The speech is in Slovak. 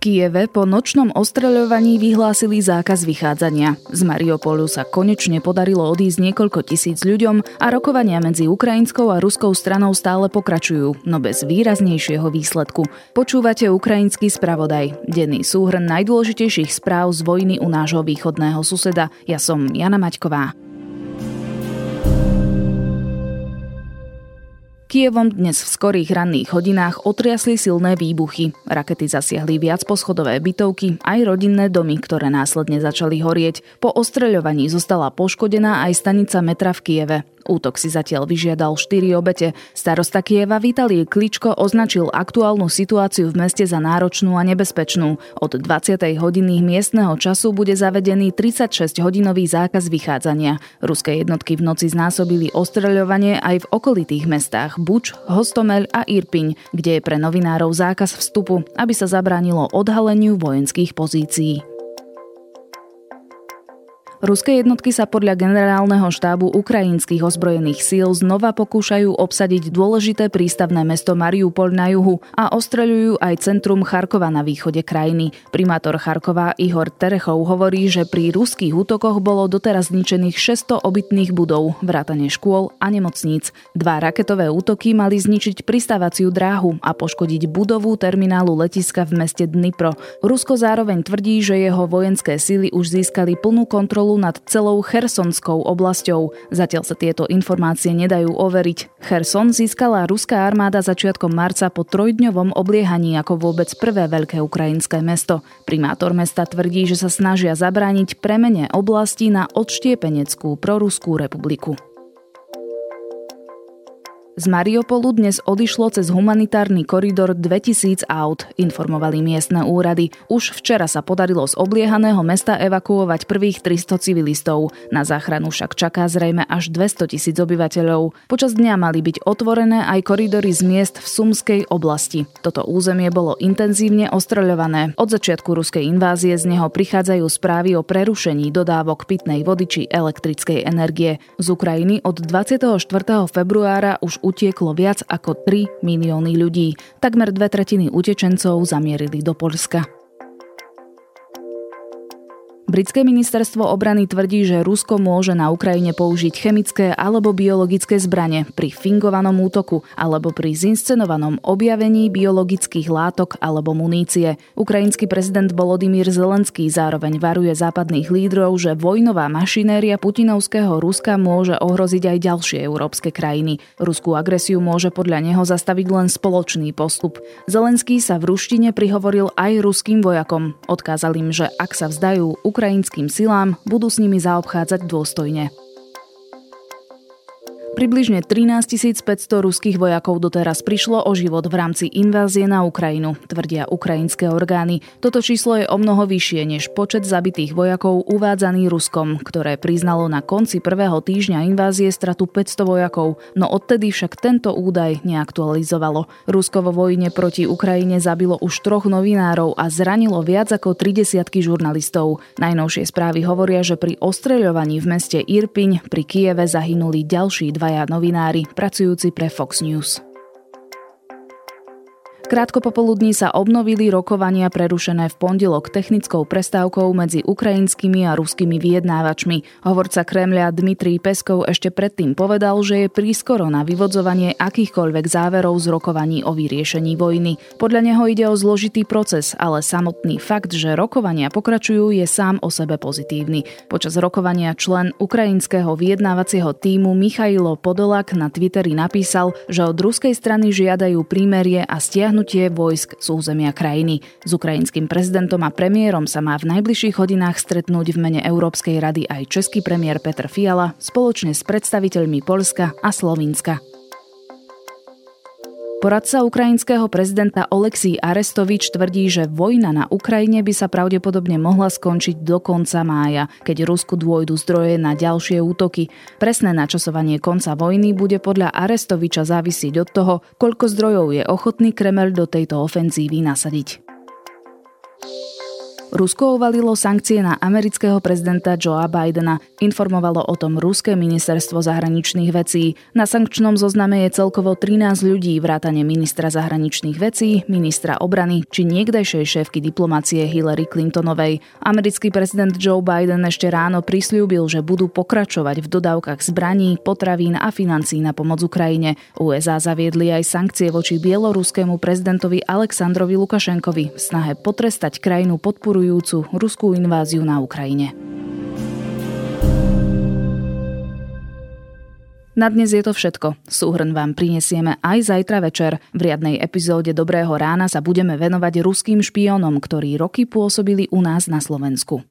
Kieve po nočnom ostreľovaní vyhlásili zákaz vychádzania. Z Mariupolu sa konečne podarilo odísť niekoľko tisíc ľuďom a rokovania medzi ukrajinskou a ruskou stranou stále pokračujú, no bez výraznejšieho výsledku. Počúvate ukrajinský spravodaj, denný súhrn najdôležitejších správ z vojny u nášho východného suseda. Ja som Jana Maťková. Kievom dnes v skorých ranných hodinách otriasli silné výbuchy. Rakety zasiahli viac poschodové bytovky, aj rodinné domy, ktoré následne začali horieť. Po ostreľovaní zostala poškodená aj stanica metra v Kieve. Útok si zatiaľ vyžiadal 4 obete. Starosta Kieva Vitalij Kličko označil aktuálnu situáciu v meste za náročnú a nebezpečnú. Od 20. hodiny miestneho času bude zavedený 36-hodinový zákaz vychádzania. Ruské jednotky v noci znásobili ostreľovanie aj v okolitých mestách Buč, Hostomel a Irpiň, kde je pre novinárov zákaz vstupu, aby sa zabránilo odhaleniu vojenských pozícií. Ruské jednotky sa podľa generálneho štábu ukrajinských ozbrojených síl znova pokúšajú obsadiť dôležité prístavné mesto Mariupol na juhu a ostreľujú aj centrum Charkova na východe krajiny. Primátor Charkova Ihor Terechov hovorí, že pri ruských útokoch bolo doteraz zničených 600 obytných budov, vrátane škôl a nemocníc. Dva raketové útoky mali zničiť pristávaciu dráhu a poškodiť budovu terminálu letiska v meste Dnipro. Rusko zároveň tvrdí, že jeho vojenské síly už získali plnú kontrolu kontrolu nad celou Chersonskou oblasťou. Zatiaľ sa tieto informácie nedajú overiť. Cherson získala ruská armáda začiatkom marca po trojdňovom obliehaní ako vôbec prvé veľké ukrajinské mesto. Primátor mesta tvrdí, že sa snažia zabrániť premene oblasti na odštiepeneckú proruskú republiku. Z Mariupolu dnes odišlo cez humanitárny koridor 2000 aut, informovali miestne úrady. Už včera sa podarilo z obliehaného mesta evakuovať prvých 300 civilistov. Na záchranu však čaká zrejme až 200 tisíc obyvateľov. Počas dňa mali byť otvorené aj koridory z miest v Sumskej oblasti. Toto územie bolo intenzívne ostreľované. Od začiatku ruskej invázie z neho prichádzajú správy o prerušení dodávok pitnej vody či elektrickej energie. Z Ukrajiny od 24. februára už utieklo viac ako 3 milióny ľudí. Takmer dve tretiny utečencov zamierili do Polska. Britské ministerstvo obrany tvrdí, že Rusko môže na Ukrajine použiť chemické alebo biologické zbranie pri fingovanom útoku alebo pri zinscenovanom objavení biologických látok alebo munície. Ukrajinský prezident Volodymyr Zelenský zároveň varuje západných lídrov, že vojnová mašinéria putinovského Ruska môže ohroziť aj ďalšie európske krajiny. Ruskú agresiu môže podľa neho zastaviť len spoločný postup. Zelenský sa v ruštine prihovoril aj ruským vojakom. Odkázal im, že ak sa vzdajú, ukrajinským silám, budú s nimi zaobchádzať dôstojne. Približne 13 500 ruských vojakov doteraz prišlo o život v rámci invázie na Ukrajinu, tvrdia ukrajinské orgány. Toto číslo je o mnoho vyššie než počet zabitých vojakov uvádzaný Ruskom, ktoré priznalo na konci prvého týždňa invázie stratu 500 vojakov, no odtedy však tento údaj neaktualizovalo. Rusko vo vojne proti Ukrajine zabilo už troch novinárov a zranilo viac ako 30 žurnalistov. Najnovšie správy hovoria, že pri ostreľovaní v meste Irpiň pri Kieve zahynuli ďalší dva dvaja novinári, pracujúci pre Fox News. Krátko popoludní sa obnovili rokovania prerušené v pondelok technickou prestávkou medzi ukrajinskými a ruskými vyjednávačmi. Hovorca Kremľa Dmitrij Peskov ešte predtým povedal, že je prískoro na vyvodzovanie akýchkoľvek záverov z rokovaní o vyriešení vojny. Podľa neho ide o zložitý proces, ale samotný fakt, že rokovania pokračujú, je sám o sebe pozitívny. Počas rokovania člen ukrajinského vyjednávacieho týmu Michailo Podolak na Twitteri napísal, že od ruskej strany žiadajú prímerie a stiahnutie stiahnutie vojsk z územia krajiny. S ukrajinským prezidentom a premiérom sa má v najbližších hodinách stretnúť v mene Európskej rady aj český premiér Petr Fiala spoločne s predstaviteľmi Polska a Slovinska. Poradca ukrajinského prezidenta Oleksij Arestovič tvrdí, že vojna na Ukrajine by sa pravdepodobne mohla skončiť do konca mája, keď Rusku dôjdu zdroje na ďalšie útoky. Presné načasovanie konca vojny bude podľa Arestoviča závisieť od toho, koľko zdrojov je ochotný Kremel do tejto ofenzívy nasadiť. Rusko uvalilo sankcie na amerického prezidenta Joea Bidena. Informovalo o tom Ruské ministerstvo zahraničných vecí. Na sankčnom zozname je celkovo 13 ľudí, vrátane ministra zahraničných vecí, ministra obrany či niekdejšej šéfky diplomácie Hillary Clintonovej. Americký prezident Joe Biden ešte ráno prislúbil, že budú pokračovať v dodávkach zbraní, potravín a financí na pomoc Ukrajine. USA zaviedli aj sankcie voči bieloruskému prezidentovi Aleksandrovi Lukašenkovi v snahe potrestať krajinu podporu podporujúcu ruskú inváziu na Ukrajine. Na dnes je to všetko. Súhrn vám prinesieme aj zajtra večer. V riadnej epizóde Dobrého rána sa budeme venovať ruským špiónom, ktorí roky pôsobili u nás na Slovensku.